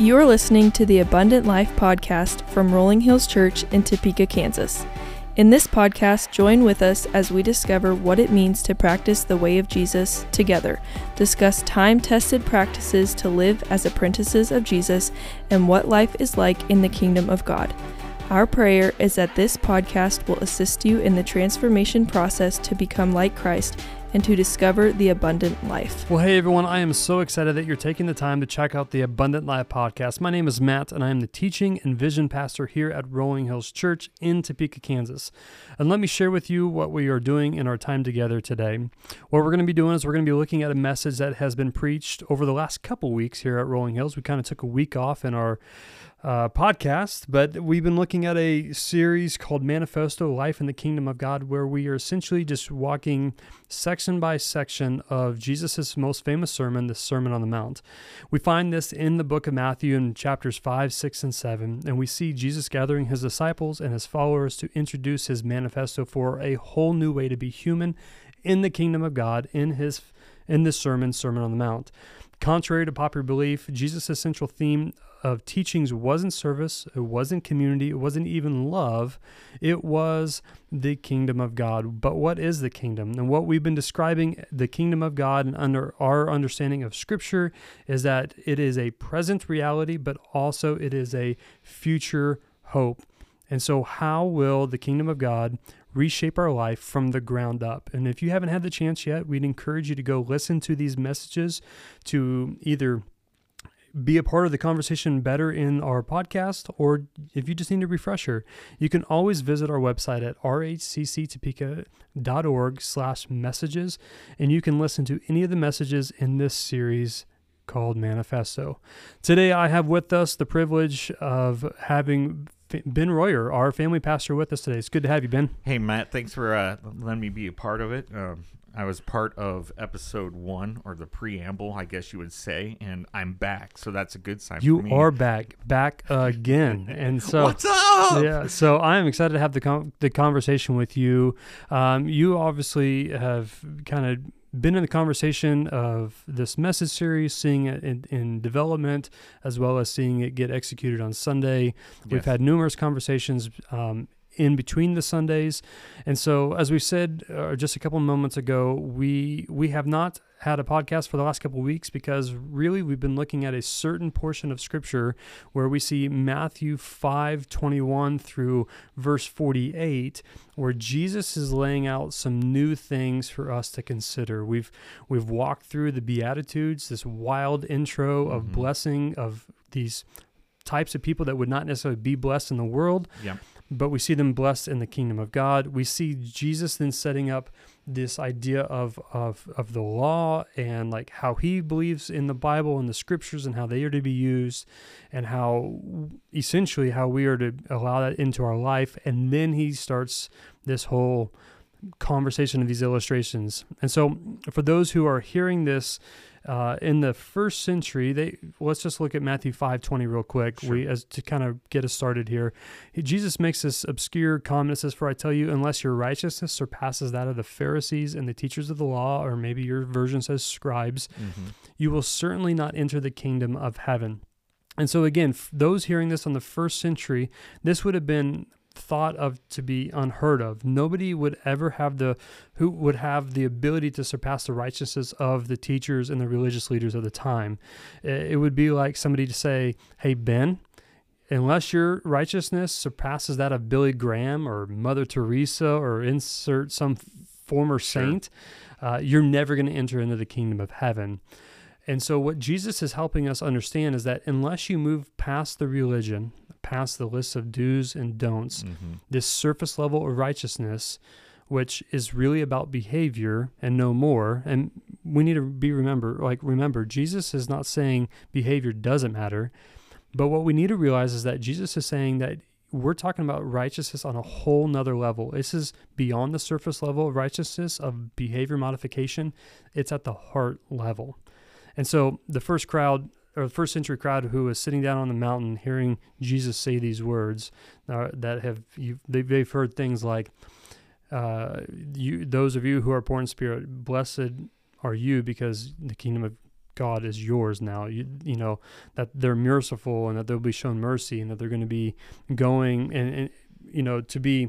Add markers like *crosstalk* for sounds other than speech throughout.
You are listening to the Abundant Life podcast from Rolling Hills Church in Topeka, Kansas. In this podcast, join with us as we discover what it means to practice the way of Jesus together, discuss time tested practices to live as apprentices of Jesus, and what life is like in the kingdom of God. Our prayer is that this podcast will assist you in the transformation process to become like Christ and to discover the abundant life. Well, hey everyone, I am so excited that you're taking the time to check out the Abundant Life podcast. My name is Matt, and I am the teaching and vision pastor here at Rolling Hills Church in Topeka, Kansas. And let me share with you what we are doing in our time together today. What we're going to be doing is we're going to be looking at a message that has been preached over the last couple weeks here at Rolling Hills. We kind of took a week off in our uh, podcast, but we've been looking at a series called Manifesto Life in the Kingdom of God, where we are essentially just walking section by section of Jesus' most famous sermon, the Sermon on the Mount. We find this in the book of Matthew in chapters 5, 6, and 7, and we see Jesus gathering his disciples and his followers to introduce his manifesto for a whole new way to be human in the kingdom of God in his in this sermon, Sermon on the Mount. Contrary to popular belief, Jesus' central theme of teachings wasn't service, it wasn't community, it wasn't even love, it was the kingdom of God. But what is the kingdom? And what we've been describing the kingdom of God and under our understanding of scripture is that it is a present reality, but also it is a future hope. And so, how will the kingdom of God reshape our life from the ground up? And if you haven't had the chance yet, we'd encourage you to go listen to these messages to either be a part of the conversation better in our podcast, or if you just need a refresher, you can always visit our website at rhcctopeka.org slash messages, and you can listen to any of the messages in this series called Manifesto. Today, I have with us the privilege of having Ben Royer, our family pastor, with us today. It's good to have you, Ben. Hey, Matt. Thanks for uh, letting me be a part of it. Um, I was part of episode one or the preamble, I guess you would say, and I'm back. So that's a good sign. You are back, back again, *laughs* and so what's up? Yeah, so I am excited to have the com- the conversation with you. Um, you obviously have kind of been in the conversation of this message series, seeing it in, in, development, as well as seeing it get executed on Sunday. Yes. We've had numerous conversations um, in between the Sundays. And so, as we said uh, just a couple moments ago, we we have not had a podcast for the last couple weeks because really we've been looking at a certain portion of Scripture where we see Matthew five twenty one through verse forty eight, where Jesus is laying out some new things for us to consider. We've we've walked through the Beatitudes, this wild intro mm-hmm. of blessing of these types of people that would not necessarily be blessed in the world. Yeah but we see them blessed in the kingdom of God. We see Jesus then setting up this idea of, of, of the law and like how he believes in the Bible and the scriptures and how they are to be used and how essentially how we are to allow that into our life. And then he starts this whole conversation of these illustrations. And so for those who are hearing this, uh, in the first century, they let's just look at Matthew five twenty real quick. Sure. We as to kind of get us started here. Jesus makes this obscure comment. Says, "For I tell you, unless your righteousness surpasses that of the Pharisees and the teachers of the law, or maybe your version says scribes, mm-hmm. you will certainly not enter the kingdom of heaven." And so again, those hearing this on the first century, this would have been thought of to be unheard of. Nobody would ever have the who would have the ability to surpass the righteousness of the teachers and the religious leaders of the time. It would be like somebody to say, "Hey Ben, unless your righteousness surpasses that of Billy Graham or Mother Teresa or insert some former saint, uh, you're never going to enter into the kingdom of heaven." And so, what Jesus is helping us understand is that unless you move past the religion, past the list of do's and don'ts, mm-hmm. this surface level of righteousness, which is really about behavior and no more. And we need to be remember, like remember, Jesus is not saying behavior doesn't matter, but what we need to realize is that Jesus is saying that we're talking about righteousness on a whole nother level. This is beyond the surface level of righteousness of behavior modification. It's at the heart level. And so the first crowd or the first century crowd who was sitting down on the mountain hearing Jesus say these words uh, that have you they've heard things like uh, you those of you who are poor in spirit blessed are you because the kingdom of God is yours now. You, you know that they're merciful and that they'll be shown mercy and that they're going to be going and, and you know to be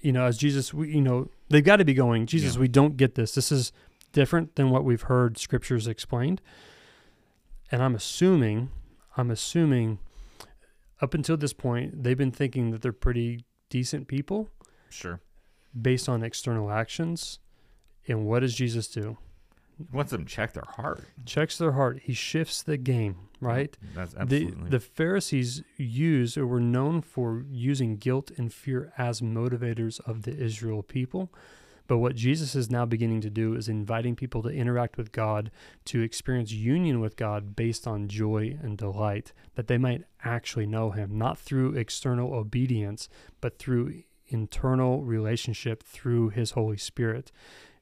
you know as Jesus we, you know they've got to be going Jesus Yeah. we don't get this this is different than what we've heard scriptures explained and I'm assuming I'm assuming up until this point they've been thinking that they're pretty decent people Sure. based on external actions and what does Jesus do He wants them to check their heart. checks their heart he shifts the game right mm, That's the, absolutely. the Pharisees used or were known for using guilt and fear as motivators of the Israel people. But what Jesus is now beginning to do is inviting people to interact with God, to experience union with God based on joy and delight, that they might actually know Him, not through external obedience, but through internal relationship through His Holy Spirit.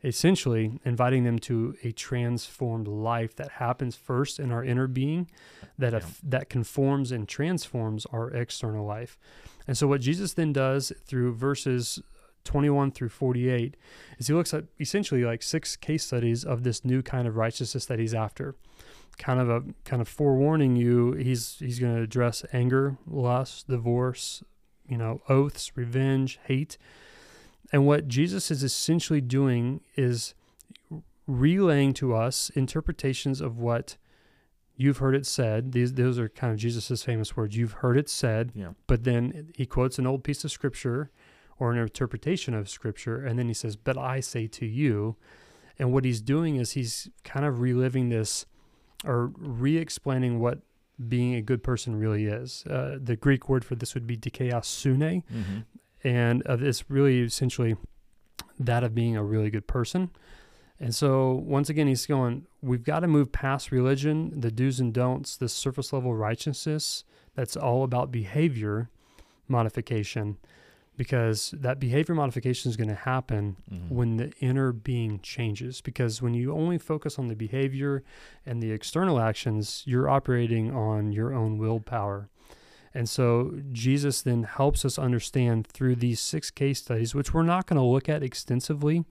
Essentially, inviting them to a transformed life that happens first in our inner being, that Yeah. aff- that conforms and transforms our external life. And so, what Jesus then does through verses 21 through 48 is he looks at essentially like six case studies of this new kind of righteousness that he's after. Kind of a kind of forewarning you, he's he's going to address anger, lust, divorce, you know, oaths, revenge, hate. And what Jesus is essentially doing is relaying to us interpretations of what you've heard it said. These those are kind of Jesus's famous words. You've heard it said, yeah. but then he quotes an old piece of scripture or an interpretation of scripture, and then he says, But I say to you. And what he's doing is he's kind of reliving this or re explaining what being a good person really is. Uh, the Greek word for this would be dikaiosune, hmm and uh, it's really essentially that of being a really good person. And so once again, he's going. We've got to move past religion, the do's and don'ts, this surface level righteousness that's all about behavior modification, because that behavior modification is going to happen hmm when the inner being changes. Because when you only focus on the behavior and the external actions, you're operating on your own willpower. And so Jesus then helps us understand through these six case studies, which we're not going to look at extensively.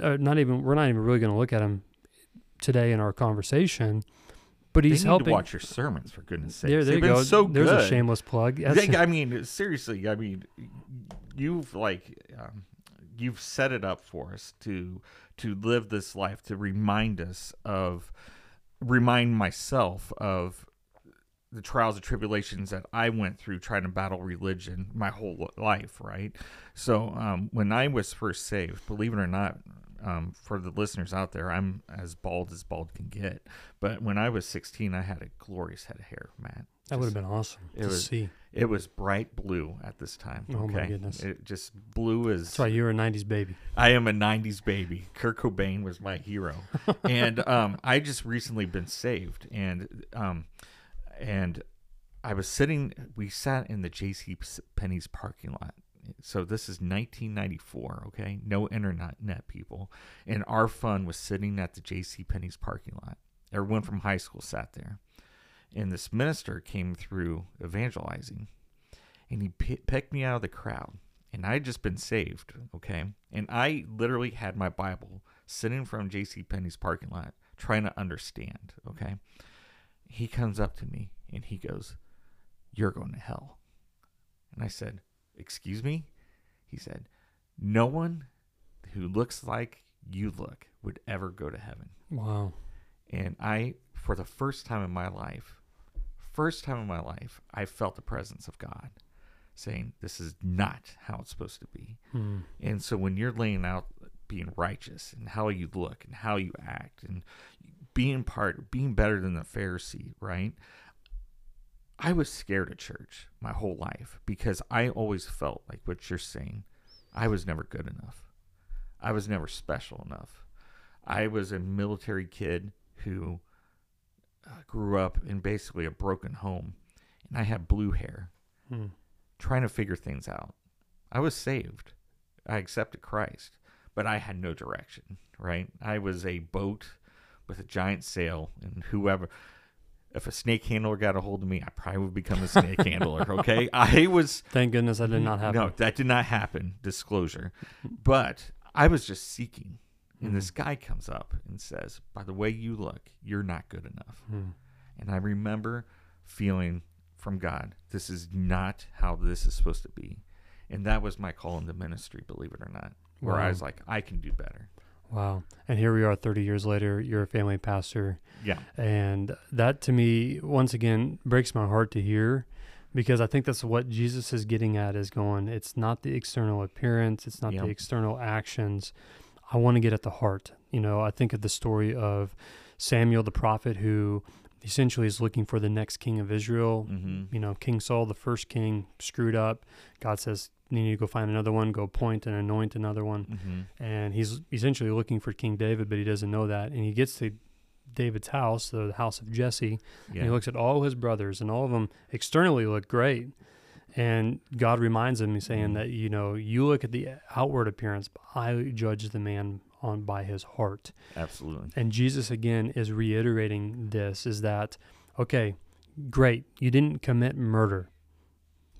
Uh, not even we're not even really going to look at them today in our conversation. But he's need helping. to watch your sermons for goodness sake. there, there They've go. been so There's good. a shameless plug. They- I mean, seriously. I mean, you've like um, you've set it up for us to to live this life to remind us of remind myself of the trials and tribulations that I went through trying to battle religion my whole life, right? So um, when I was first saved, believe it or not, um, for the listeners out there, I'm as bald as bald can get. But when I was 16, I had a glorious head of hair, Matt. that would have been awesome it to was- see. It was bright blue at this time. Oh, my okay? goodness. It just blue as That's right. You're a '90s baby. I am a '90s baby. Kurt Cobain was my hero, *laughs* and um, I just recently been saved, and um, and I was sitting. We sat in the J.C. Penney's parking lot. So this is 1994. Okay, no internet net people, and our fun was sitting at the J.C. Penney's parking lot. Everyone from high school sat there, and this minister came through evangelizing, and he pi picked me out of the crowd and I had just been saved, okay? And I literally had my Bible sitting from J.C. Penney's parking lot trying to understand, okay? He comes up to me and he goes, "You're going to hell." And I said, "Excuse me?" He said, "No one who looks like you look would ever go to heaven." Wow. And I for the first time in my life, first time in my life, I felt the presence of God saying, This is not how it's supposed to be. Hmm. And so when you're laying out being righteous and how you look and how you act and being part, being better than the Pharisee, right? I was scared of church my whole life because I always felt like what you're saying. I was never good enough. I was never special enough. I was a military kid who uh, grew up in basically a broken home, and I had blue hair Hmm. trying to figure things out. I was saved. I accepted Christ, but I had no direction, right? I was a boat with a giant sail, and whoever, if a snake handler got a hold of me, I probably would become a snake handler, *laughs* okay? I was, Thank goodness that did not happen. no, that did not happen, disclosure. But I was just seeking. And this hmm. guy comes up and says, By the way you look, you're not good enough. Hmm. And I remember feeling from God, this is not how this is supposed to be. And that was my call into ministry, believe it or not, where I was like, I can do better. Wow. And here we are 30 years later. You're a family pastor. Yeah. And that to me, once again, breaks my heart to hear because I think that's what Jesus is getting at is going, it's not the external appearance, it's not the external actions. I want to get at the heart. You know, I think of the story of Samuel the prophet who essentially is looking for the next king of Israel. Mm-hmm. You know, King Saul, the first king, screwed up. God says, You need to go find another one, go and anoint another one Mm-hmm. and he's essentially looking for King David, but he doesn't know that. And he gets to David's house, the house of Jesse, and he looks at all his brothers, and all of them externally look great. And God reminds him, he's saying Mhm. that you know you look at the outward appearance, but I judge the man on by his heart. Absolutely. And Jesus again is reiterating this: is that okay? Great, you didn't commit murder,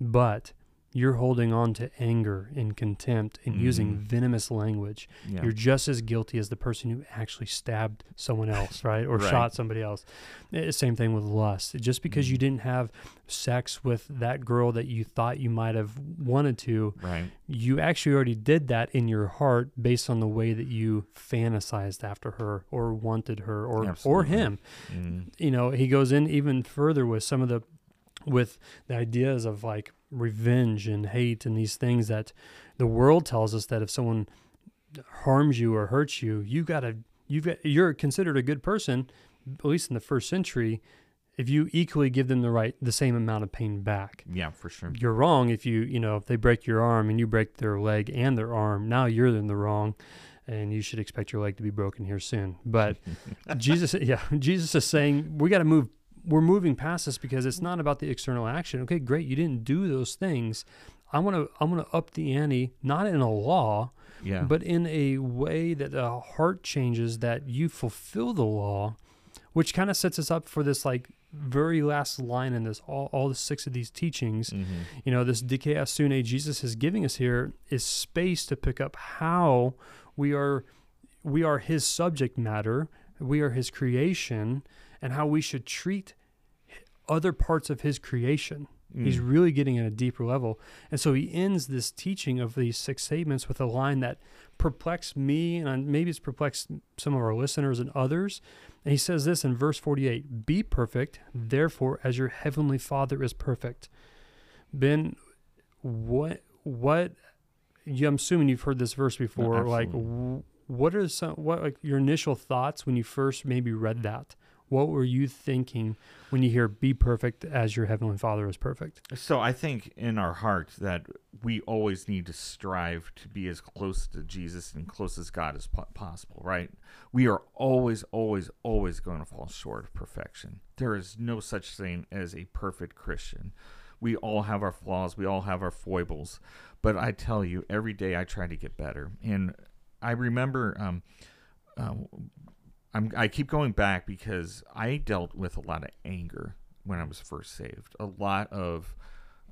but you're holding on to anger and contempt and using Mhm. venomous language. Yeah. You're just as guilty as the person who actually stabbed someone *laughs* else, right? Or Right. shot somebody else. Eh, Same thing with lust. Just because you Mhm. didn't have sex with that girl that you thought you might have wanted to, right. you actually already did that in your heart based on the way that you fantasized after her or wanted her or or him. Mm. You know, he goes in even further with some of the with the ideas of like revenge and hate and these things that the world tells us that if someone harms you or hurts you, you gotta you've got you're considered a good person, at least in the first century, if you equally give them the right the same amount of pain back. Yeah, for sure. You're wrong if you you know if they break your arm and you break their leg and their arm. Now you're in the wrong, and you should expect your leg to be broken here soon. But *laughs* Jesus, yeah, *laughs* Jesus is saying we got to move. We're moving past this because it's not about the external action. Okay, great, you didn't do those things. I want to. I'm going to up the ante, not in a law, Yeah. but in a way that the heart changes, that you fulfill the law, which kind of sets us up for this like very last line in this all, all the six of these teachings Mhm. you know this dikaiosune jesus is giving us here is space to pick up how we are we are his subject matter we are his creation and how we should treat other parts of his creation he's Mm. really getting at a deeper level and so he ends this teaching of these six statements with a line that perplexed me and maybe it's perplexed some of our listeners and others and he says this in verse 48 Be perfect, therefore, as your heavenly Father is perfect. Ben, what, what, I'm assuming you've heard this verse before. like, what are some, what, like, your initial thoughts when you first maybe read that? What were you thinking when you hear be perfect as your heavenly Father is perfect? So I think in our heart that we always need to strive to be as close to Jesus and close as God as po- possible, right? We are always, always, always going to fall short of perfection. There is no such thing as a perfect Christian. We all have our flaws, we all have our foibles, but I tell you, every day I try to get better. And I remember um, uh, I'm, I keep going back because I dealt with a lot of anger when I was first saved, a lot of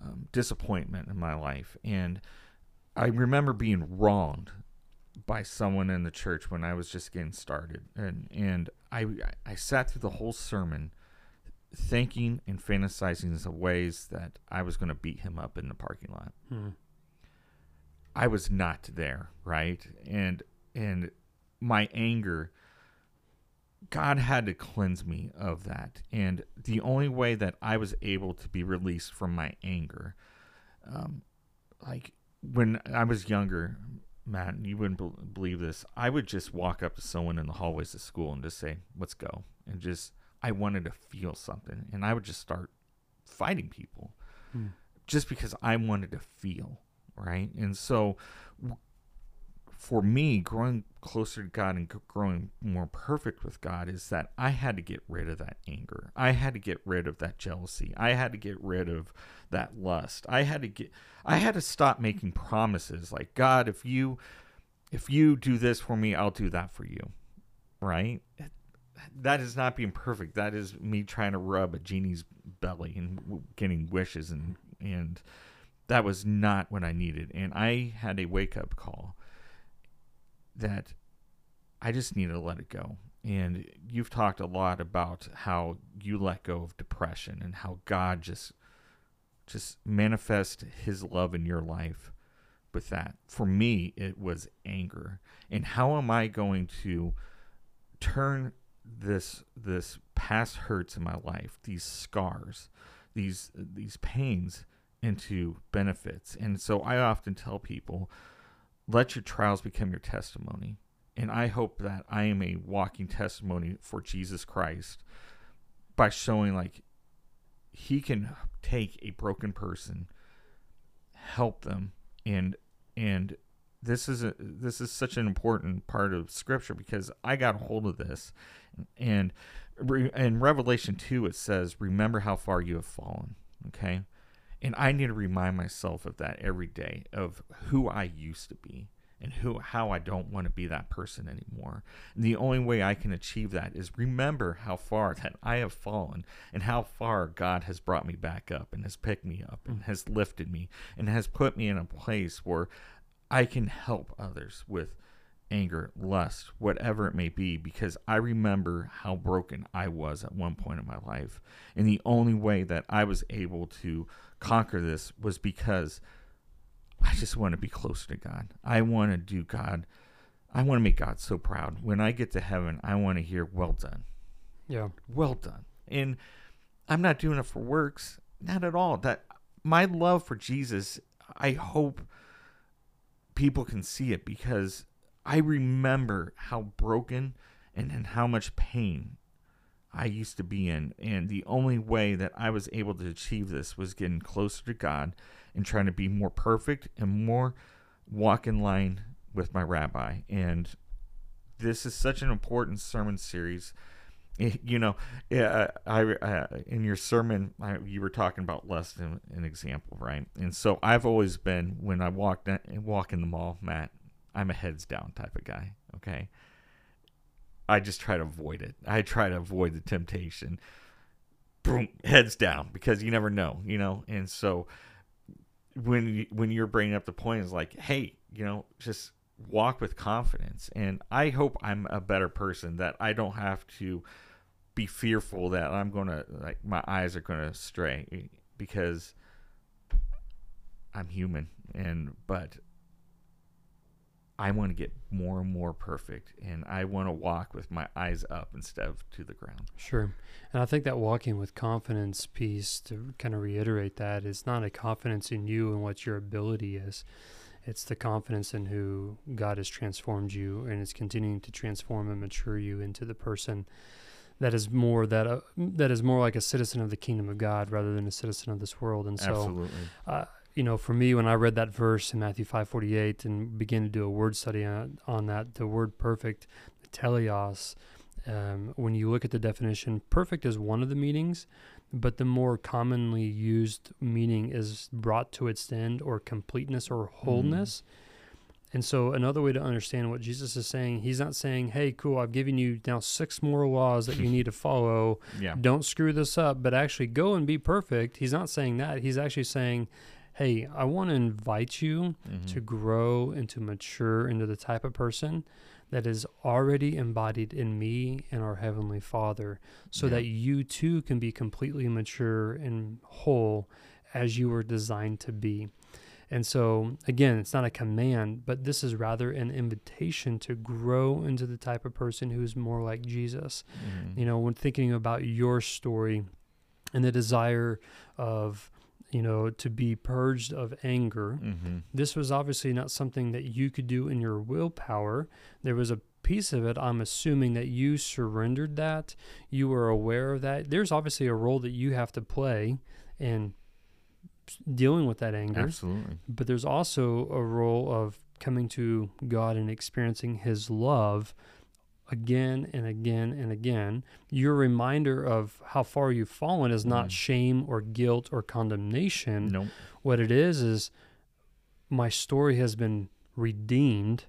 um, disappointment in my life. And I remember being wronged by someone in the church when I was just getting started. And, and I, I sat through the whole sermon thinking and fantasizing of ways that I was going to beat him up in the parking lot. Hmm. I was not there, right? And and my anger God had to cleanse me of that. And the only way that I was able to be released from my anger um like when I was younger, Matt, you wouldn't bel believe this. I would just walk up to someone in the hallways of school and just say, "Let's go." And just I wanted to feel something, and I would just start fighting people Hmm. just because I wanted to feel, right? And so for me, growing closer to God and growing more perfect with God is that I had to get rid of that anger. I had to get rid of that jealousy. I had to get rid of that lust. I had to get I had to stop making promises like God, if you if you do this for me, I'll do that for you. Right? That is not being perfect. That is me trying to rub a genie's belly and getting wishes and and that was not what I needed. And I had a wake up call that I just need to let it go. And you've talked a lot about how you let go of depression and how God just just manifest his love in your life with that. For me, it was anger. And how am I going to turn this this past hurts in my life, these scars, these these pains into benefits? And so I often tell people, let your trials become your testimony. And I hope that I am a walking testimony for Jesus Christ by showing like he can take a broken person, help them, and and this is a, this is such an important part of scripture because I got a hold of this, and in Revelation two it says, "Remember how far you have fallen." Okay, and I need to remind myself of that every day of who I used to be and who how I don't want to be that person anymore. And the only way I can achieve that is remember how far that I have fallen and how far God has brought me back up and has picked me up and mm. has lifted me and has put me in a place where I can help others with anger, lust, whatever it may be, because I remember how broken I was at one point in my life. And the only way that I was able to conquer this was because I just want to be closer to God. I want to do God. I want to make God so proud. When I get to heaven, I want to hear, well done. Yeah. Well done. And I'm not doing it for works. Not at all. That my love for Jesus, I hope people can see it because I remember how broken and, and how much pain I used to be in. And the only way that I was able to achieve this was getting closer to God and trying to be more perfect and more walk in line with my rabbi. And this is such an important sermon series. Eh, you know, I, I uh, in your sermon I, you were talking about lust in an example, right? And so I've always been when I walk walk in the mall, Matt. I'm a heads down type of guy. Okay, I just try to avoid it. I try to avoid the temptation. Boom, heads down because you never know, you know. And so when you, when you're bringing up the point is like, hey, you know, just walk with confidence. And I hope I'm a better person that I don't have to be fearful that I'm to like my eyes are to stray because I'm human and but I want to get more and more perfect and I want to walk with my eyes up instead of to the ground. Sure. And I think that walking with confidence piece to kind of reiterate that is not a confidence in you and what your ability is. It's the confidence in who God has transformed you and is continuing to transform and mature you into the person that is more that uh, that is more like a citizen of the kingdom of God rather than a citizen of this world. And so, Absolutely. Uh, you know, for me, when I read that verse in Matthew 5:48 and began to do a word study on, on that, the word perfect, teleos, um, when you look at the definition, perfect is one of the meanings, but the more commonly used meaning is brought to its end or completeness or wholeness. Mm. And so, another way to understand what Jesus is saying, he's not saying, Hey, cool, I've given you now six more laws that you *laughs* need to follow. yeah. Don't screw this up, but actually go and be perfect. He's not saying that. He's actually saying, hey, I want to invite you mm-hmm. to grow and to mature into the type of person that is already embodied in me and our Heavenly Father, so yeah. that you too can be completely mature and whole as you were designed to be. And so, again, it's not a command, but this is rather an invitation to grow into the type of person who's more like Jesus. Mm-hmm. You know, when thinking about your story and the desire of you know, to be purged of anger. Mm-hmm. This was obviously not something that you could do in your willpower. There was a piece of it, I'm assuming that you surrendered that, you were aware of that. There's obviously a role that you have to play in dealing with that anger. Absolutely. But there's also a role of coming to God and experiencing His love again and again and again. Your reminder of how far you've fallen is not mm. shame or guilt or condemnation. Nope. What it is is my story has been redeemed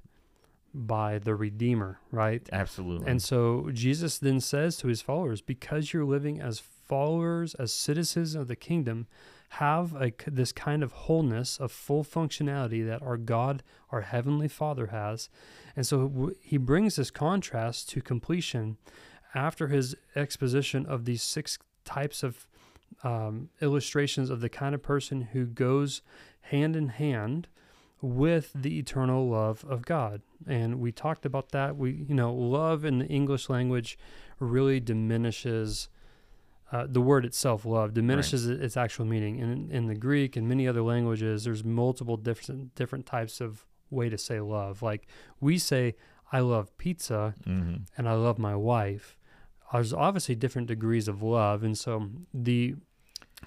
by the Redeemer, right? Absolutely. And so Jesus then says to his followers, because you're living as followers, as citizens of the kingdom, have a, this kind of wholeness of full functionality that our God, our Heavenly Father, has. And so he brings this contrast to completion after his exposition of these six types of um, illustrations of the kind of person who goes hand in hand with the eternal love of God. And we talked about that. We, you know, love in the English language really diminishes uh, the word itself, love, diminishes right. its actual meaning. In, in the Greek and many other languages, there's multiple different different types of way to say love. Like we say, I love pizza mm-hmm. and I love my wife. There's obviously different degrees of love, and so the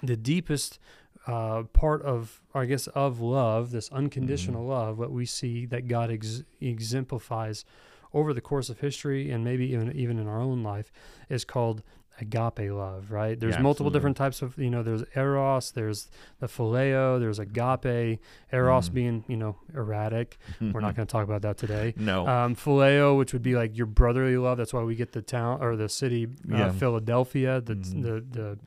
the deepest uh, part of, I guess, of love, this unconditional mm-hmm. love, what we see that God ex- exemplifies over the course of history and maybe even even in our own life, is called agape love, right? There's yeah, multiple different types of, you know, there's eros, there's the phileo, there's agape, eros mm. being, you know, erratic. *laughs* We're not going to talk about that today. No. Um, phileo, which would be like your brotherly love. That's why we get the town or the city, uh, yeah. Philadelphia, the, mm. the, the,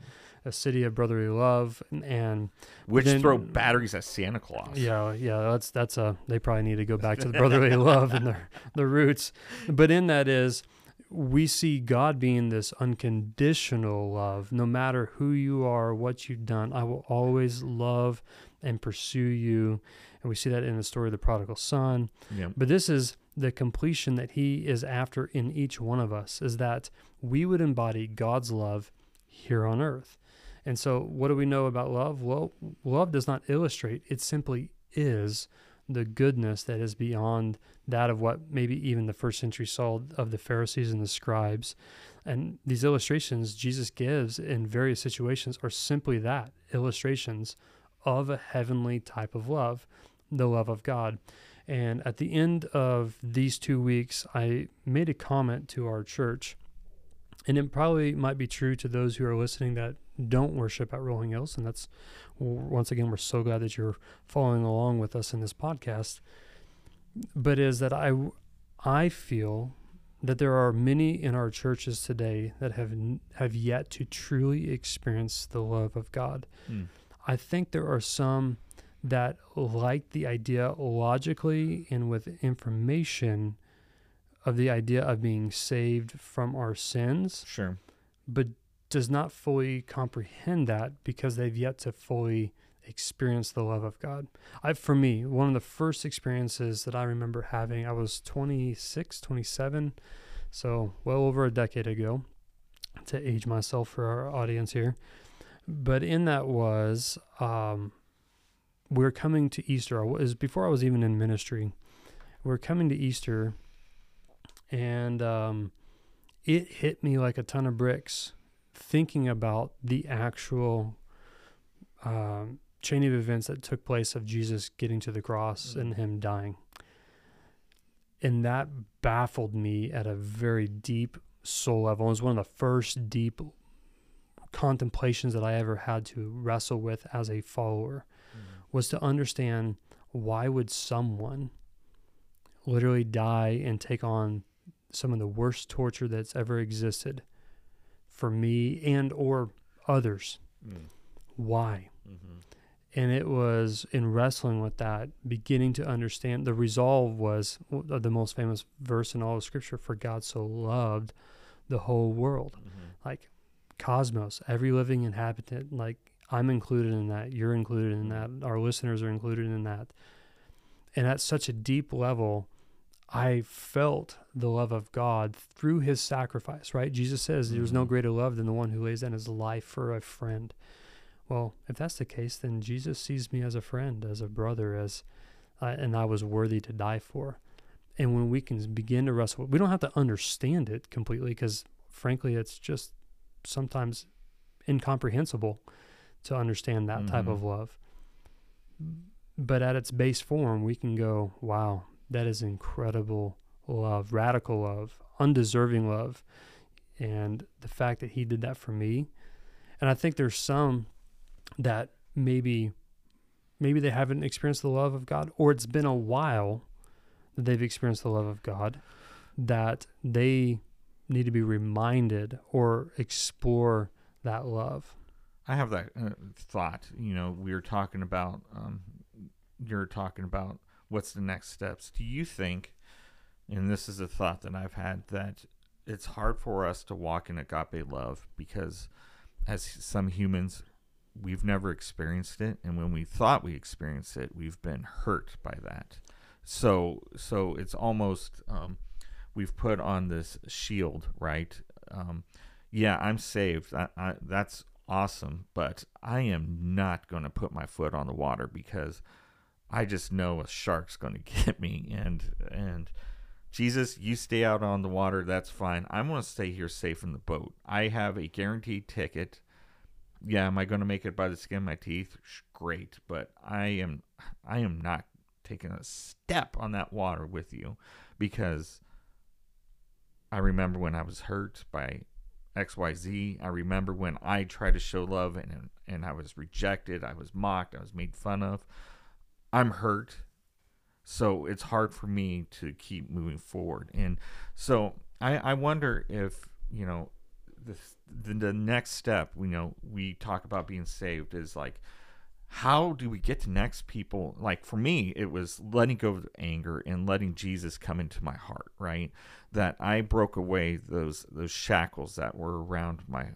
a city of brotherly love and which then, throw batteries at Santa Claus. Yeah, yeah, that's that's a they probably need to go back to the *laughs* brotherly love and their the roots. But in that is we see God being this unconditional love. No matter who you are, what you've done, I will always love and pursue you. And we see that in the story of the prodigal son. Yeah. But this is the completion that he is after in each one of us is that we would embody God's love here on earth. And so, what do we know about love? Well, love does not illustrate, it simply is the goodness that is beyond that of what maybe even the first century saw of the Pharisees and the scribes. And these illustrations Jesus gives in various situations are simply that illustrations of a heavenly type of love, the love of God. And at the end of these two weeks, I made a comment to our church, and it probably might be true to those who are listening that don't worship at Rolling Hills. And that's once again, we're so glad that you're following along with us in this podcast. But is that I, I feel that there are many in our churches today that have have yet to truly experience the love of God. Mm. I think there are some that like the idea logically and with information of the idea of being saved from our sins. Sure. But does not fully comprehend that because they've yet to fully experience the love of God. I for me, one of the first experiences that I remember having, I was 26, 27, so well over a decade ago to age myself for our audience here. But in that was um, we are coming to Easter. It was before I was even in ministry. We are coming to Easter, and um, it hit me like a ton of bricks thinking about the actual um, chain of events that took place of Jesus getting to the cross mm-hmm. and him dying. And that baffled me at a very deep soul level. It was one of the first deep contemplations that I ever had to wrestle with as a follower mm-hmm. was to understand why would someone literally die and take on some of the worst torture that's ever existed for me and or others. Mm. Why? Mm-hmm. And it was in wrestling with that, beginning to understand. The resolve was the most famous verse in all of Scripture: "For God so loved the whole world, mm-hmm. like cosmos, every living inhabitant. Like I'm included in that. You're included in that. Our listeners are included in that. And at such a deep level, I felt the love of God through his sacrifice, right? Jesus says there's no mm-hmm. greater love than the one who lays down his life for a friend. Well, if that's the case, then Jesus sees me as a friend, as a brother, as uh, and I was worthy to die for. And when we can begin to wrestle, we don't have to understand it completely because, frankly, it's just sometimes incomprehensible to understand that mm-hmm. type of love. But at its base form, we can go, wow, that is incredible love, radical love, undeserving love. And the fact that he did that for me. And I think there's some that maybe maybe they haven't experienced the love of God or it's been a while that they've experienced the love of God that they need to be reminded or explore that love. I have that uh, thought. You know, we were talking about. Um, you're talking about what's the next steps. Do you think? And this is a thought that I've had that it's hard for us to walk in agape love because, as some humans, we've never experienced it, and when we thought we experienced it, we've been hurt by that. So, so it's almost um, we've put on this shield, right? Um, yeah, I'm saved. I, I, that's awesome, but I am not going to put my foot on the water because I just know a shark's going *laughs* to get me. And and Jesus, you stay out on the water. That's fine. I'm going to stay here safe in the boat. I have a guaranteed ticket. Yeah, am I going to make it by the skin of my teeth? Great, but I am I am not taking a step on that water with you because I remember when I was hurt by XYZ. I remember when I tried to show love and and I was rejected, I was mocked, I was made fun of. I'm hurt. So it's hard for me to keep moving forward. And so I, I wonder if, you know, the, the, the next step, you know, we talk about being saved is like, how do we get to next people? Like for me it was letting go of anger and letting jesus come into my heart right? That i broke away those those shackles that were around my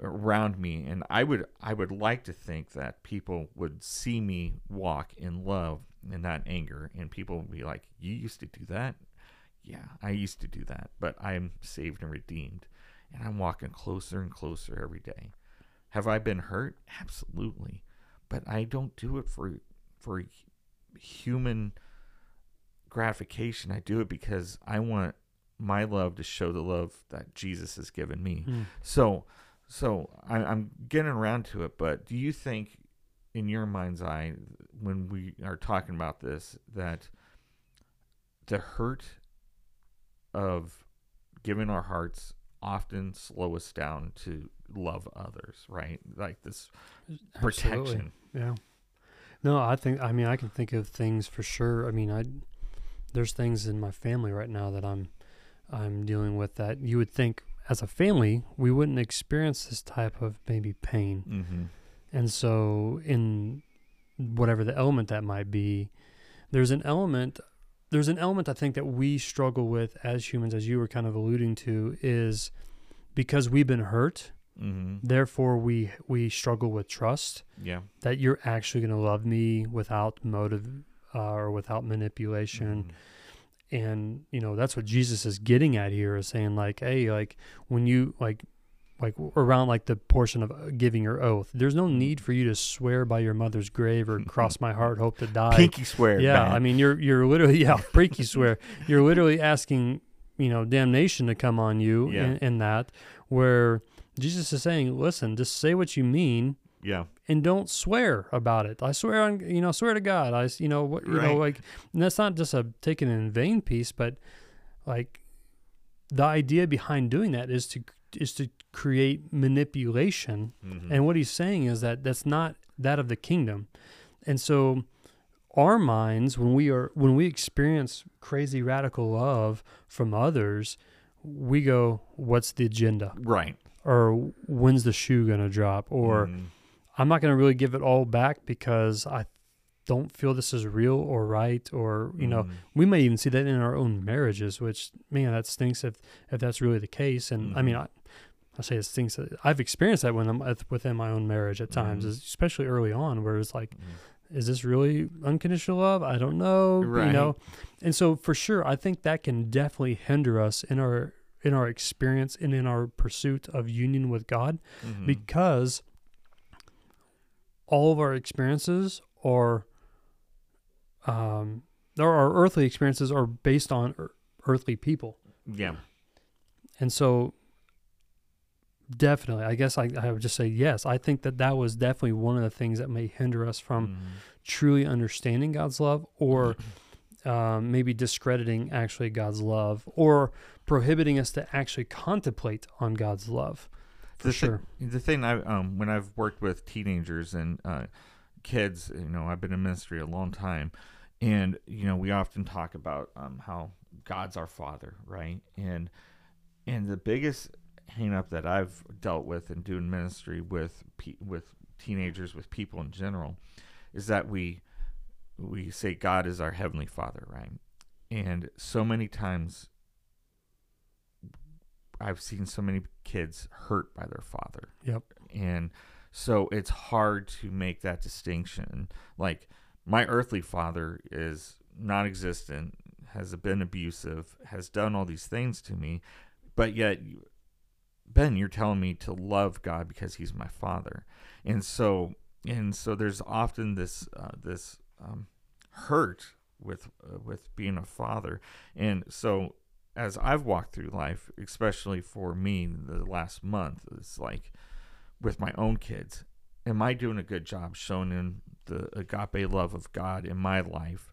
around me. And i would i would like to think that people would see me walk in love and not anger and people would be like you used to do that? Yeah i used to do that but i'm saved and redeemed and i'm walking closer and closer every day have i been hurt absolutely but I don't do it for for human gratification. I do it because I want my love to show the love that Jesus has given me. Mm. So, so I, I'm getting around to it. But do you think, in your mind's eye, when we are talking about this, that the hurt of giving our hearts often slow us down to love others, right? Like this protection. Absolutely. Yeah. No, I think I mean I can think of things for sure. I mean, I there's things in my family right now that I'm I'm dealing with that you would think as a family we wouldn't experience this type of maybe pain. Mm-hmm. And so in whatever the element that might be, there's an element there's an element I think that we struggle with as humans as you were kind of alluding to is because we've been hurt Mm-hmm. Therefore, we we struggle with trust. Yeah, that you're actually going to love me without motive uh, or without manipulation. Mm-hmm. And you know that's what Jesus is getting at here is saying like, hey, like when you like like around like the portion of uh, giving your oath. There's no need for you to swear by your mother's grave or cross my heart, hope to die. Pinky swear. Yeah, man. I mean you're you're literally *laughs* yeah pinky swear. You're literally asking you know damnation to come on you yeah. in, in that where Jesus is saying, listen, just say what you mean. Yeah. And don't swear about it. I swear on, you know, swear to God. I, you know, what, you right. know, like, that's not just a taken in vain piece, but like the idea behind doing that is to, is to create manipulation. Mm-hmm. And what he's saying is that that's not that of the kingdom. And so our minds, when we are, when we experience crazy radical love from others, we go, what's the agenda? Right or when's the shoe going to drop or mm. i'm not going to really give it all back because i don't feel this is real or right or you mm. know we may even see that in our own marriages which man that stinks if if that's really the case and mm. i mean mm-hmm. I, I say it stinks i've experienced that when i'm within my own marriage at times mm. especially early on where it's like mm. is this really unconditional love i don't know right. you know and so for sure i think that can definitely hinder us in our in our experience and in our pursuit of union with God mm-hmm. because all of our experiences are um our earthly experiences are based on earthly people. Yeah. And so definitely, I guess I, I would just say yes. I think that that was definitely one of the things that may hinder us from mm. truly understanding God's love or um, maybe discrediting actually God's love or prohibiting us to actually contemplate on God's love. For the sure. Th- the thing I um, when I've worked with teenagers and uh, kids, you know, I've been in ministry a long time, and you know, we often talk about um, how God's our Father, right? And and the biggest hang up that I've dealt with in doing ministry with pe- with teenagers, with people in general, is that we we say God is our heavenly Father, right? And so many times I've seen so many kids hurt by their father. Yep. And so it's hard to make that distinction. Like my earthly father is non existent, has been abusive, has done all these things to me, but yet Ben, you're telling me to love God because he's my father. And so and so there's often this uh, this um, hurt with uh, with being a father. And so as I've walked through life, especially for me the last month, it's like with my own kids, am I doing a good job showing them the agape love of God in my life?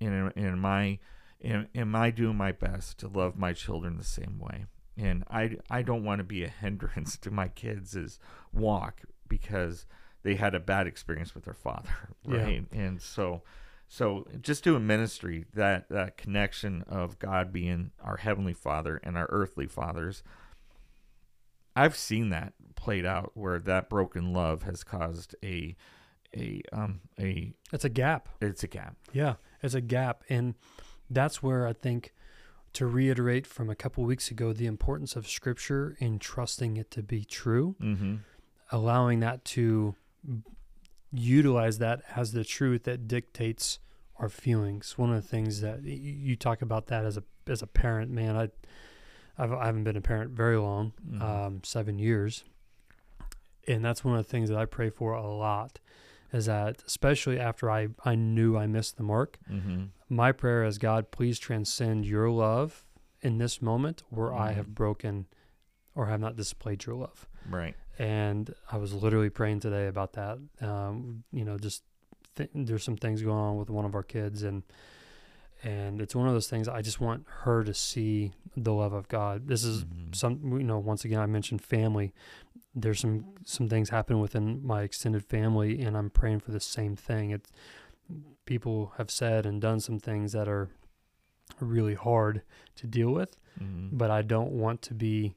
And am I am, am I doing my best to love my children the same way? And I, I don't want to be a hindrance *laughs* to my kids' walk because they had a bad experience with their father, *laughs* right? Yeah. And so so just doing ministry, that that connection of God being our heavenly Father and our earthly fathers, I've seen that played out where that broken love has caused a a um a it's a gap. It's a gap. Yeah, it's a gap, and that's where I think to reiterate from a couple weeks ago the importance of Scripture and trusting it to be true, mm-hmm. allowing that to utilize that as the truth that dictates our feelings. One of the things that you talk about that as a as a parent, man, I I've, I haven't been a parent very long, mm-hmm. um, seven years, and that's one of the things that I pray for a lot. Is that especially after I I knew I missed the mark, mm-hmm. My prayer is God, please transcend your love in this moment where mm-hmm. I have mm-hmm. broken or have not displayed your love. Right and I was literally praying today about that. Um, you know, just th- there's some things going on with one of our kids, and and it's one of those things I just want her to see the love of God. This is mm-hmm. some, you know, once again I mentioned family. There's some some things happen within my extended family, and I'm praying for the same thing. It's people have said and done some things that are really hard to deal with, mm-hmm. but I don't want to be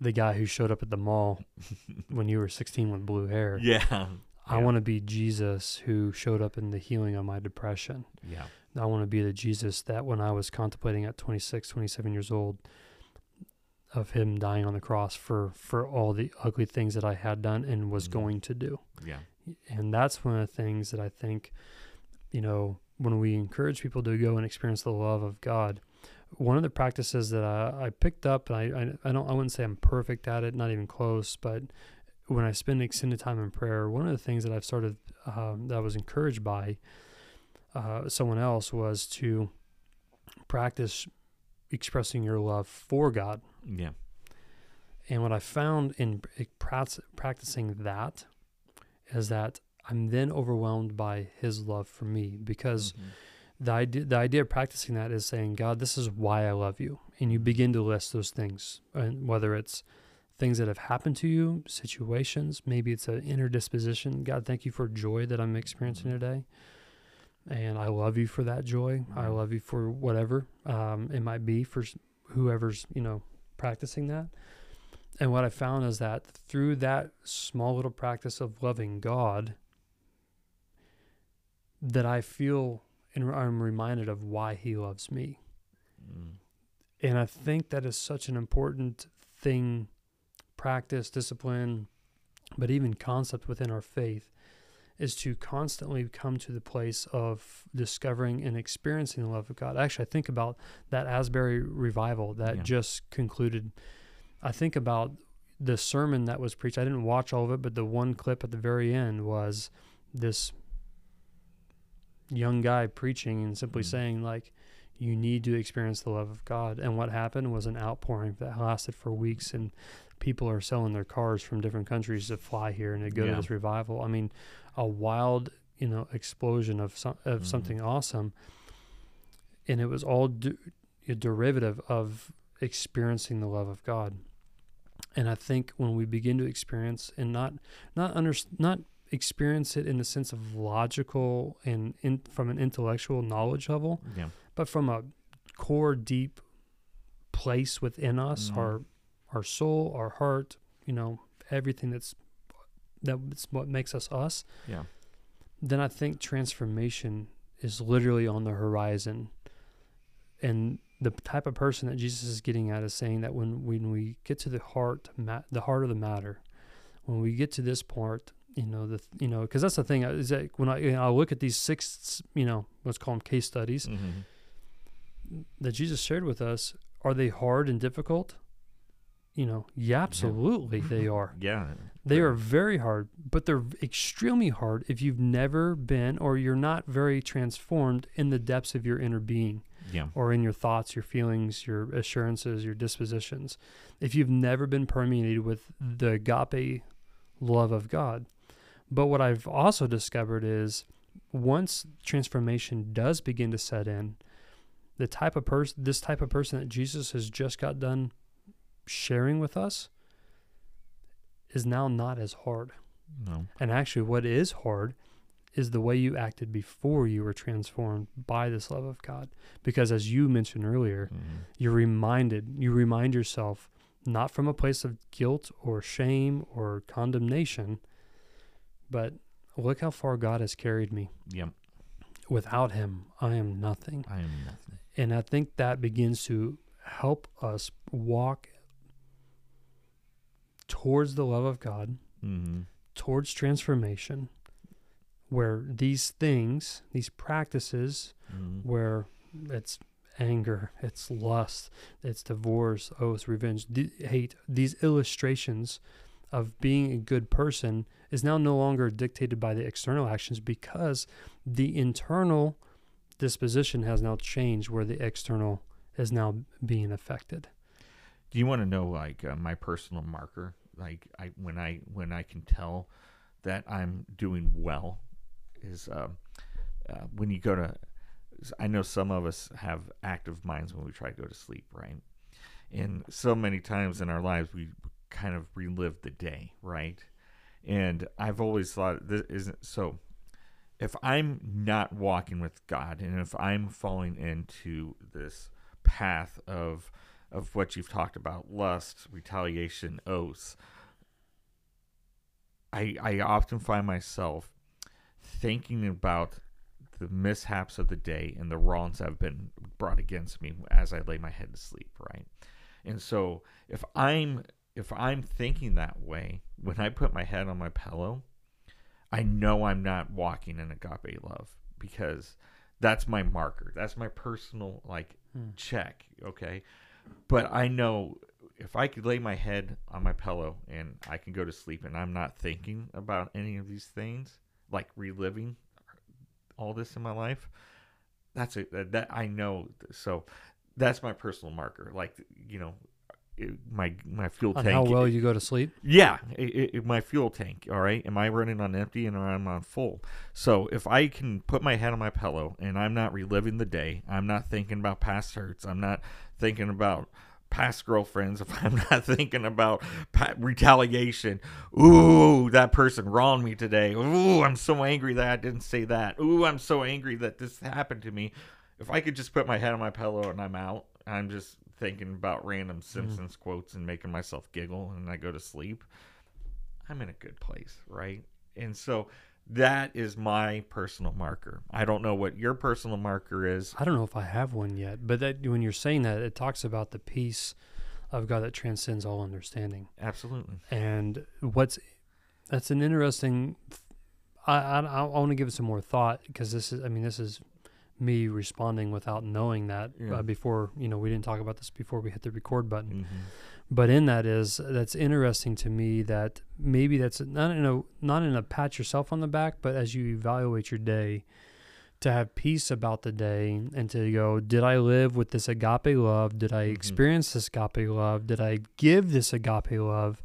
the guy who showed up at the mall *laughs* when you were 16 with blue hair. Yeah. I want to be Jesus who showed up in the healing of my depression. Yeah. I want to be the Jesus that when I was contemplating at 26, 27 years old of him dying on the cross for for all the ugly things that I had done and was mm-hmm. going to do. Yeah. And that's one of the things that I think you know when we encourage people to go and experience the love of God, one of the practices that I, I picked up, and I, I, I don't I wouldn't say I'm perfect at it, not even close, but when I spend extended time in prayer, one of the things that I've started um, that I was encouraged by uh, someone else was to practice expressing your love for God. Yeah. And what I found in practicing that is that I'm then overwhelmed by His love for me because. Mm-hmm the idea the idea of practicing that is saying god this is why i love you and you begin to list those things and whether it's things that have happened to you situations maybe it's an inner disposition god thank you for joy that i'm experiencing mm-hmm. today and i love you for that joy i mm-hmm. love you for whatever um, it might be for whoever's you know practicing that and what i found is that through that small little practice of loving god that i feel and I'm reminded of why he loves me. Mm. And I think that is such an important thing, practice, discipline, but even concept within our faith is to constantly come to the place of discovering and experiencing the love of God. Actually, I think about that Asbury revival that yeah. just concluded. I think about the sermon that was preached. I didn't watch all of it, but the one clip at the very end was this young guy preaching and simply mm-hmm. saying like you need to experience the love of God. And what happened was an outpouring that lasted for weeks and people are selling their cars from different countries to fly here and to go yeah. to this revival. I mean, a wild, you know, explosion of some, of mm-hmm. something awesome. And it was all a derivative of experiencing the love of God. And I think when we begin to experience and not not under not experience it in the sense of logical and in, from an intellectual knowledge level, yeah. but from a core deep place within us, mm-hmm. our our soul, our heart, you know, everything that's that's what makes us us, Yeah. then I think transformation is literally on the horizon. And the type of person that Jesus is getting at is saying that when when we get to the heart, ma- the heart of the matter, when we get to this part, you know, the you know, because that's the thing uh, is that when I you know, I look at these six, you know, let's call them case studies Mm-hmm. that Jesus shared with us, are they hard and difficult? You know, yeah, absolutely they *laughs* are. Yeah. They are very hard, but they're extremely hard if you've never been or you're not very transformed in the depths of your inner being Yeah. or in your thoughts, your feelings, your assurances, your dispositions. If you've never been permeated with the agape love of God. But what I've also discovered is once transformation does begin to set in, the type of person this type of person that Jesus has just got done sharing with us is now not as hard. No. And actually, what is hard is the way you acted before you were transformed by this love of God. Because as you mentioned earlier, Mhm. you're reminded, you remind yourself not from a place of guilt or shame or condemnation, but look how far God has carried me. Yeah. Without Him, I am nothing. I am nothing. And I think that begins to help us walk towards the love of God Mm-hmm. towards transformation where these things, these practices, Mm-hmm. where it's anger, it's lust, it's divorce, oath, revenge, d- hate, these illustrations of being a good person is now no longer dictated by the external actions because the internal disposition has now changed where the external is now being affected. Do you want to know like uh, my personal marker? Like I when I when I can tell that I'm doing well is um, uh, when you go to. I know some of us have active minds when we try to go to sleep, right? And so many times in our lives we kind of relive the day, right? And I've always thought this isn't so. If I'm not walking with God, and if I'm falling into this path of of what you've talked about lust retaliation oaths i i often find myself thinking about the mishaps of the day and the wrongs that have been brought against me as i lay my head to sleep right and so if i'm if i'm thinking that way when i put my head on my pillow i know i'm not walking in agape love because that's my marker that's my personal like Hmm. check okay but I know if I could lay my head on my pillow and I can go to sleep and I'm not thinking about any of these things, like reliving all this in my life, that's a that, I know. So that's my personal marker. Like you know, my my fuel On tank. how well you go to sleep. Yeah, it, it, my fuel tank. All right, am I running on empty and I'm I on full? So if I can put my head on my pillow and I'm not reliving the day, I'm not thinking about past hurts. I'm not thinking about past girlfriends. *laughs* If I'm not thinking about retaliation, ooh, that person wronged me today. Ooh, I'm so angry that I didn't say that. Ooh, I'm so angry that this happened to me. If I could just put my head on my pillow and I'm out, I'm just thinking about random hmm. Simpsons quotes and making myself giggle and I go to sleep, I'm in a good place, right? And so that is my personal marker. I don't know what your personal marker is. I don't know if I have one yet, but that when you're saying that, it talks about the peace of God that transcends all understanding. Absolutely. And what's that's an interesting. I I, I want to give it some more thought because this is. I mean, this is me responding without knowing that Yeah. uh, before. You know, we didn't talk about this before we hit the record button. Mm-hmm. But in that is that's interesting to me that maybe that's not in a not in a pat yourself on the back, but as you evaluate your day, to have peace about the day and to go, did I live with this agape love? Did I Mhm. experience this agape love? Did I give this agape love?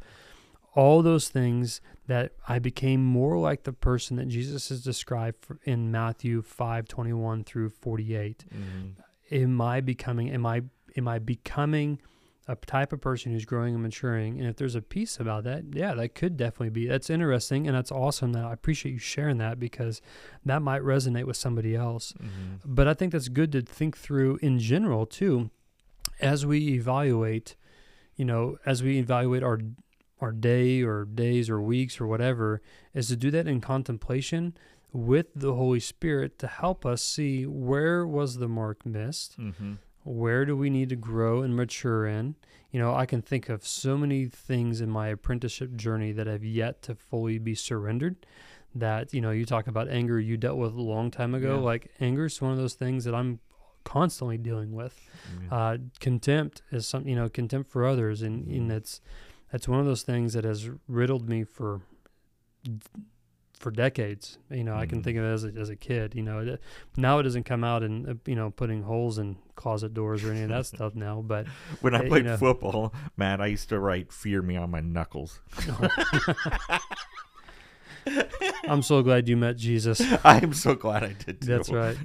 All those things that I became more like the person that Jesus has described in Matthew five twenty one through forty eight Mm-hmm. am I becoming am I am I becoming a type of person who's growing and maturing and if there's a peace about that yeah that could definitely be that's interesting and that's awesome that I appreciate you sharing that because that might resonate with somebody else Mm-hmm. but I think that's good to think through in general too as we evaluate you know, as we evaluate our our day or days or weeks or whatever, is to do that in contemplation with the Holy Spirit to help us see where was the mark missed, Mm-hmm. where do we need to grow and mature in. You know, I can think of so many things in my apprenticeship journey that have yet to fully be surrendered. That, you know, you talk about anger you dealt with a long time ago. Yeah. Like, anger is one of those things that I'm constantly dealing with Mm-hmm. uh, contempt is some you know contempt for others and, and it's that's one of those things that has riddled me for for decades you know i can Mhm. think of it as a, as a kid you know it, now it doesn't come out in uh, you know putting holes in closet doors or any of that *laughs* stuff now but when uh, I you played know. football, Matt, I used to write "Fear Me" on my knuckles. *laughs* i'm so glad you met jesus *laughs* I'm so glad I did too. That's right.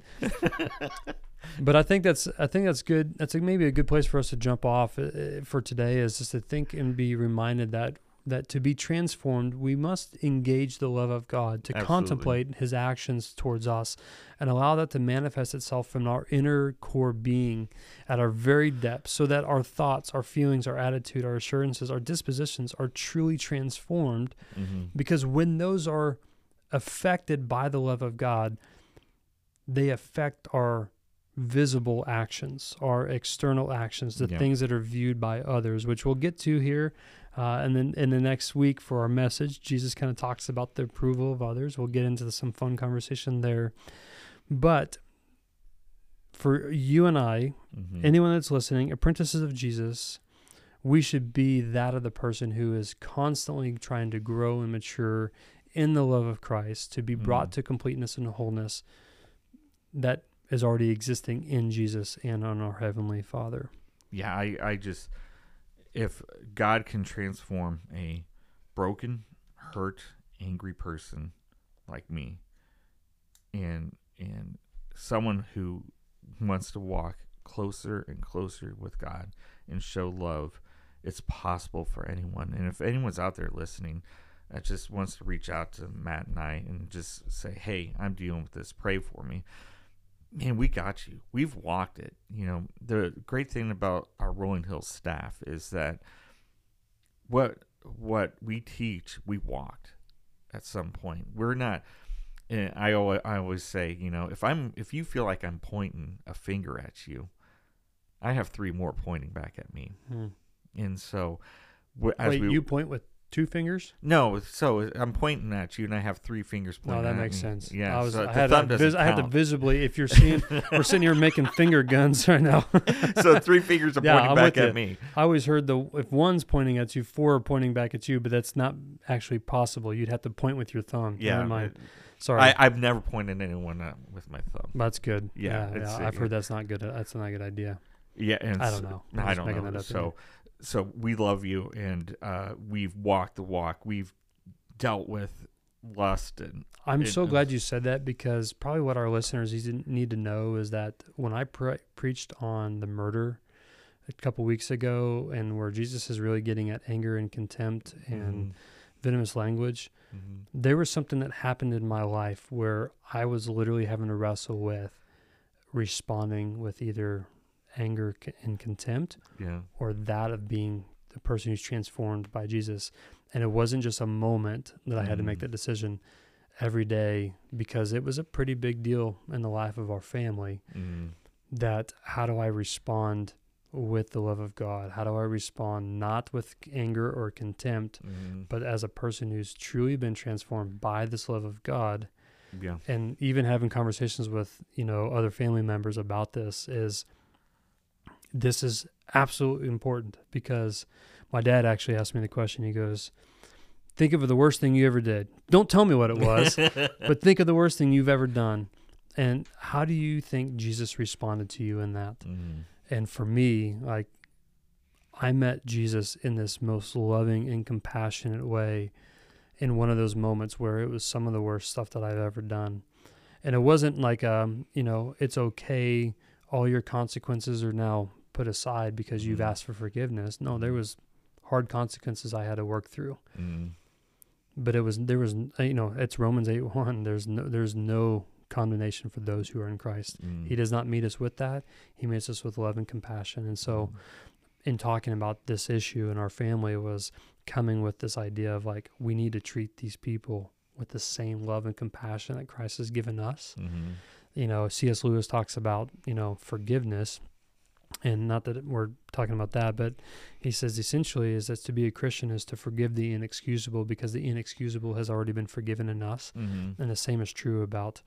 But I think that's I think that's good. That's maybe a good place for us to jump off uh, for today is just to think and be reminded that that to be transformed, we must engage the love of God, to Absolutely. contemplate His actions towards us, and allow that to manifest itself from our inner core being at our very depths, so that our thoughts, our feelings, our attitude, our assurances, our dispositions are truly transformed hmm because when those are affected by the love of God, they affect our visible actions, our external actions, the Yeah. things that are viewed by others, which we'll get to here. Uh, and then in the next week for our message, Jesus kind of talks about the approval of others. We'll get into some fun conversation there. But for you and I, hmm anyone that's listening, apprentices of Jesus, we should be that of the person who is constantly trying to grow and mature in the love of Christ, to be brought Mhm. to completeness and wholeness that is already existing in Jesus and on our Heavenly Father. yeah, I, I just if God can transform a broken, hurt, angry person like me and and someone who wants to walk closer and closer with God and show love, it's possible for anyone. And if anyone's out there listening that just wants to reach out to Matt and I and just say, "Hey, I'm dealing with this. Pray for me." Man, we got you. We've walked it. You know, the great thing about our Rolling Hills staff is that what what we teach, we walked at some point. We're not. And I always, I always say, you know, if I'm if you feel like I'm pointing a finger at you, I have three more pointing back at me, hmm. and so as Wait, we you point with two fingers? no, so I'm pointing at you, and I have three fingers No, pointing. that at makes me. sense. Yeah, I was. so I had, thumb to, vis- I had to visibly. If you're seeing, we're sitting here making *laughs* finger guns right now. *laughs* so three fingers are Yeah, pointing I'm back at you. me. I always heard the if one's pointing at you, four are pointing back at you, but that's not actually possible. You'd have to point with your thumb. Yeah, Never mind. it- Sorry. I, I've never pointed anyone at with my thumb. that's good. Yeah, yeah, it's- I've heard that's not good. Uh, that's not a good idea. Yeah, and I don't know. I'm I don't know. that up So, so we love you, and uh, we've walked the walk. We've dealt with lust, and I'm so glad you said that because probably what our listeners need to- know is that when I pre- preached on the murder a couple weeks ago, and where Jesus is really getting at anger and contempt and venomous language, Mhm. there was something that happened in my life where I was literally having to wrestle with responding with either anger and contempt yeah, or that of being the person who's transformed by Jesus. And it wasn't just a moment that I had to make Mm. that decision every day because it was a pretty big deal in the life of our family Mhm. that how do I respond with the love of God? How do I respond not with anger or contempt, Mhm. but as a person who's truly been transformed by this love of God? yeah, and even having conversations with you know other family members about this is this is absolutely important because my dad actually asked me the question. He goes think of the worst thing you ever did. Don't tell me what it was *laughs* but think of the worst thing you've ever done. And how do you think jesus responded to you in that? Mhm. and for me like i met jesus in this most loving and compassionate way in one of those moments where it was some of the worst stuff that i've ever done. And it wasn't like um you know it's okay all your consequences are now put aside because you've Mhm. asked for forgiveness no there was hard consequences i had to work through Mhm. but it was there was you know it's romans 8 1 there's no there's no condemnation for those who are in christ Mhm. he does not meet us with that. He meets us with love and compassion. And so in talking about this issue in our family was coming with this idea of like we need to treat these people with the same love and compassion that Christ has given us. Mm-hmm. You know, C.S. Lewis talks about, you know, forgiveness and not that we're talking about that, but he says essentially is that to be a Christian is to forgive the inexcusable because the inexcusable has already been forgiven in us. Mm-hmm. And the same is true about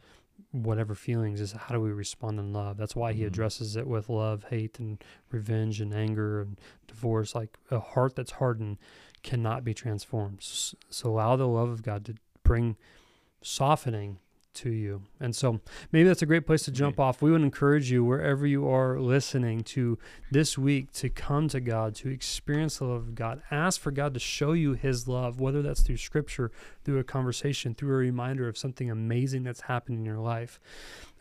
whatever feelings is how do we respond in love that's why he Mhm. addresses it with love hate and revenge and anger and divorce like a heart that's hardened cannot be transformed so allow the love of god to bring softening to you and so maybe that's a great place to jump off we would encourage you wherever you are listening to this week to come to god to experience the love of god ask for god to show you his love whether that's through scripture through a conversation, through a reminder of something amazing that's happened in your life.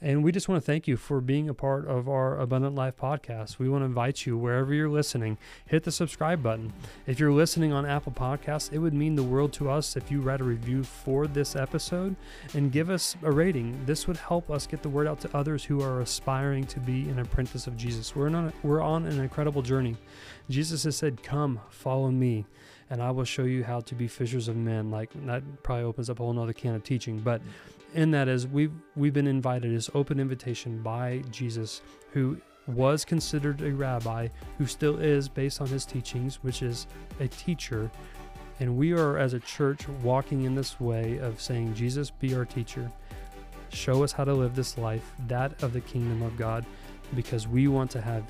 And we just want to thank you for being a part of our Abundant Life podcast. We want to invite you wherever you're listening, hit the subscribe button. If you're listening on Apple Podcasts, it would mean the world to us if you write a review for this episode and give us a rating. This would help us get the word out to others who are aspiring to be an apprentice of Jesus. We're on, we're on an incredible journey. Jesus has said, Come, follow me and I will show you how to be fishers of men. Like that probably opens up a whole nother can of teaching. But in that is we've we've been invited as open invitation by Jesus, who was considered a rabbi, who still is based on his teachings, which is a teacher. And we are as a church walking in this way of saying, Jesus, be our teacher. Show us how to live this life, that of the kingdom of God, because we want to have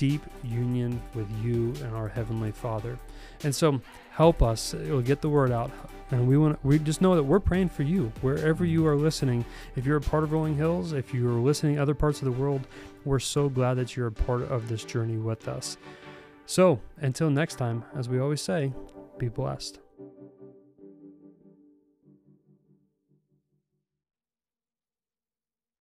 deep union with you and our heavenly Father. And so help us uh, it'll get the word out and we want we just know that we're praying for you. Wherever you are listening if you're a part of rolling hills if you're listening other parts of the world we're so glad that you're a part of this journey with us. So until next time as we always say be blessed